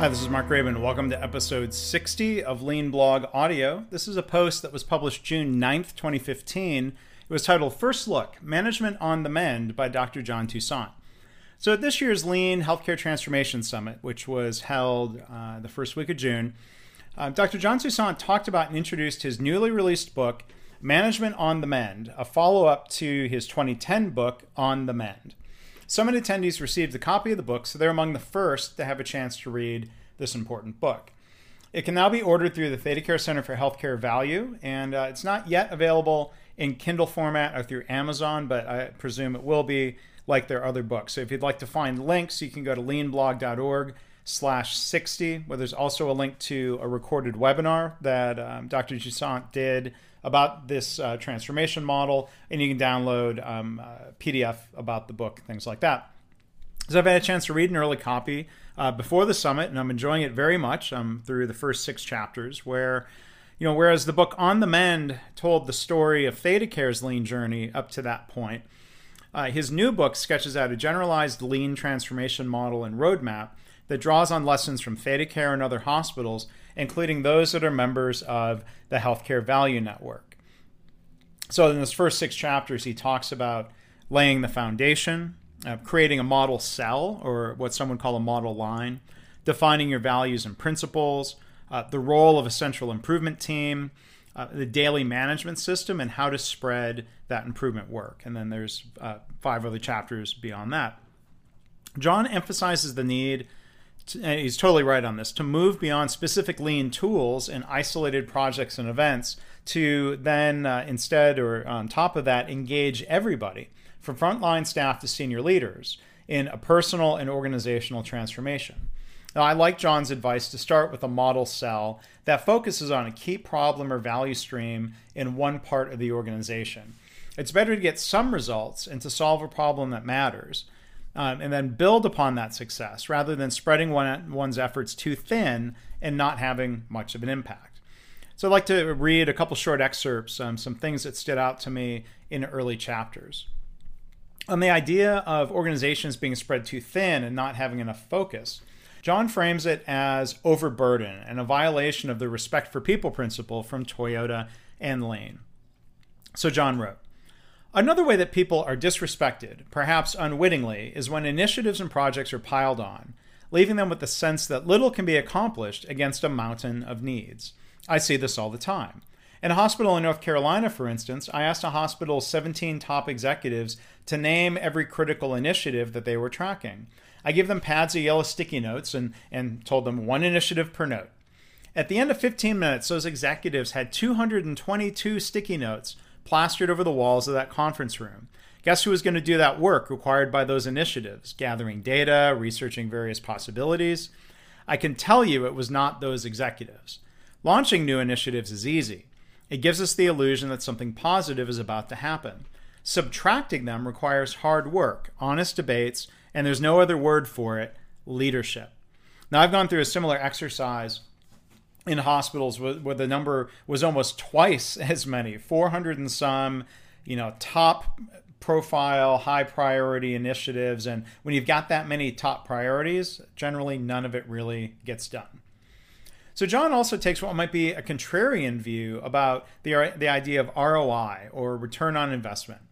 Hi, this is Mark Graban. Welcome to episode 60 of Lean Blog Audio. This is a post that was published June 9th, 2015. It was titled First Look Management on the Mend by Dr. John Toussaint. So, at this year's Lean Healthcare Transformation Summit, which was held uh, the first week of June, uh, Dr. John Toussaint talked about and introduced his newly released book, Management on the Mend, a follow up to his 2010 book, On the Mend. Summit attendees received a copy of the book, so they're among the first to have a chance to read this important book. It can now be ordered through the ThedaCare Center for Healthcare Value, and uh, it's not yet available in Kindle format or through Amazon, but I presume it will be like their other books. So if you'd like to find links, you can go to leanblog.org slash 60, where there's also a link to a recorded webinar that um, Dr. Toussaint did about this uh, transformation model, and you can download um, uh, PDF about the book, things like that. So I've had a chance to read an early copy uh, before the summit, and I'm enjoying it very much. I'm through the first six chapters, where, you know, whereas the book On the Mend told the story of ThedaCare's lean journey up to that point, uh, his new book sketches out a generalized lean transformation model and roadmap that draws on lessons from ThedaCare and other hospitals including those that are members of the Healthcare Value Network. So, in his first six chapters, he talks about laying the foundation, uh, creating a model cell, or what some would call a model line, defining your values and principles, uh, the role of a central improvement team, uh, the daily management system, and how to spread that improvement work. And then there's uh, five other chapters beyond that. John emphasizes the need he's totally right on this to move beyond specific lean tools and isolated projects and events to then uh, instead or on top of that engage everybody from frontline staff to senior leaders in a personal and organizational transformation. Now, I like John's advice to start with a model cell that focuses on a key problem or value stream in one part of the organization. It's better to get some results and to solve a problem that matters um, and then build upon that success rather than spreading one, one's efforts too thin and not having much of an impact. So I'd like to read a couple short excerpts, um, some things that stood out to me in early chapters. On the idea of organizations being spread too thin and not having enough focus, John frames it as overburden and a violation of the respect for people principle from Toyota and Lean. So John wrote, Another way that people are disrespected, perhaps unwittingly, is when initiatives and projects are piled on, leaving them with the sense that little can be accomplished against a mountain of needs. I see this all the time. In a hospital in North Carolina, for instance, I asked a hospital's 17 top executives to name every critical initiative that they were tracking. I gave them pads of yellow sticky notes and, and told them one initiative per note. At the end of 15 minutes, those executives had 222 sticky notes plastered over the walls of that conference room. Guess who was going to do that work required by those initiatives? Gathering data, researching various possibilities. I can tell you it was not those executives. Launching new initiatives is easy. It gives us the illusion that something positive is about to happen. Subtracting them requires hard work, honest debates, and there's no other word for it leadership. Now, I've gone through a similar exercise in hospitals where the number was almost twice as many 400 and some you know top profile high priority initiatives. And when you've got that many top priorities generally none of it really gets done. So john also takes what might be a contrarian view about the, the idea of roi or return on investment.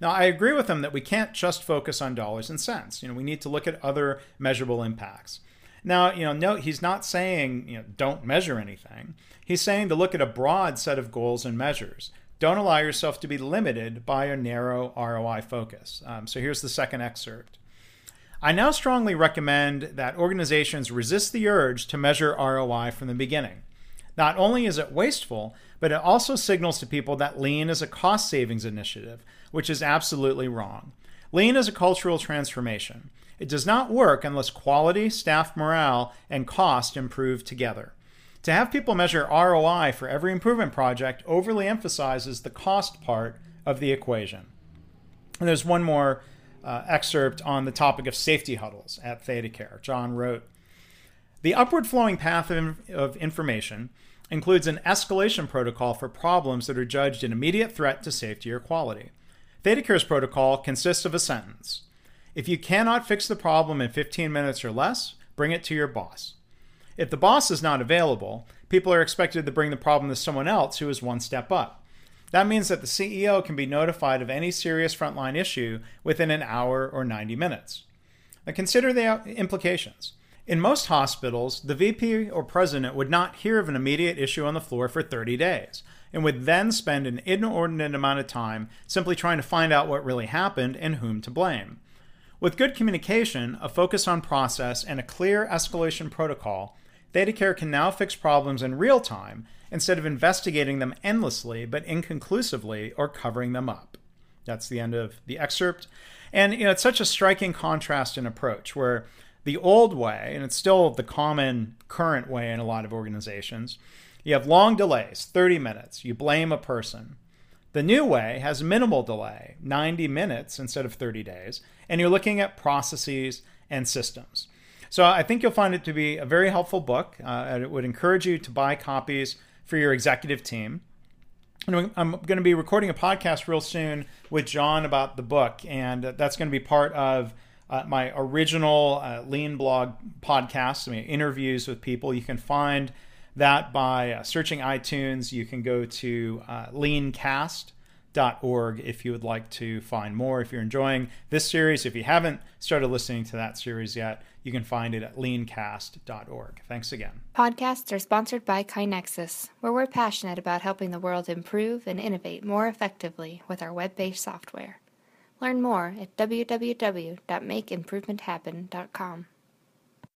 Now i agree with him that we can't just focus on dollars and cents. You know we need to look at other measurable impacts now, you know, no, he's not saying, you know, don't measure anything. He's saying to look at a broad set of goals and measures. Don't allow yourself to be limited by a narrow ROI focus. Um, so here's the second excerpt. I now strongly recommend that organizations resist the urge to measure ROI from the beginning. Not only is it wasteful, but it also signals to people that lean is a cost savings initiative, which is absolutely wrong. Lean is a cultural transformation. It does not work unless quality, staff morale, and cost improve together. To have people measure ROI for every improvement project overly emphasizes the cost part of the equation. And there's one more uh, excerpt on the topic of safety huddles at ThedaCare. John wrote The upward flowing path of, of information includes an escalation protocol for problems that are judged an immediate threat to safety or quality. ThedaCare's protocol consists of a sentence if you cannot fix the problem in 15 minutes or less, bring it to your boss. If the boss is not available, people are expected to bring the problem to someone else who is one step up. That means that the CEO can be notified of any serious frontline issue within an hour or 90 minutes. Now consider the uh, implications. In most hospitals, the VP or president would not hear of an immediate issue on the floor for 30 days and would then spend an inordinate amount of time simply trying to find out what really happened and whom to blame. With good communication, a focus on process, and a clear escalation protocol, ThedaCare can now fix problems in real time instead of investigating them endlessly but inconclusively or covering them up. That's the end of the excerpt. And you know, it's such a striking contrast in approach where the old way, and it's still the common current way in a lot of organizations, you have long delays, 30 minutes. You blame a person. The new way has minimal delay, 90 minutes instead of 30 days, and you're looking at processes and systems. So I think you'll find it to be a very helpful book. Uh, and it would encourage you to buy copies for your executive team. And I'm going to be recording a podcast real soon with John about the book, and that's going to be part of uh, my original uh, Lean blog podcast. I mean, interviews with people. You can find that by uh, searching iTunes. You can go to uh, leancast.org if you would like to find more. If you're enjoying this series, if you haven't started listening to that series yet, you can find it at leancast.org. Thanks again. Podcasts are sponsored by KaiNexus, where we're passionate about helping the world improve and innovate more effectively with our web based software. Learn more at www.makeimprovementhappen.com.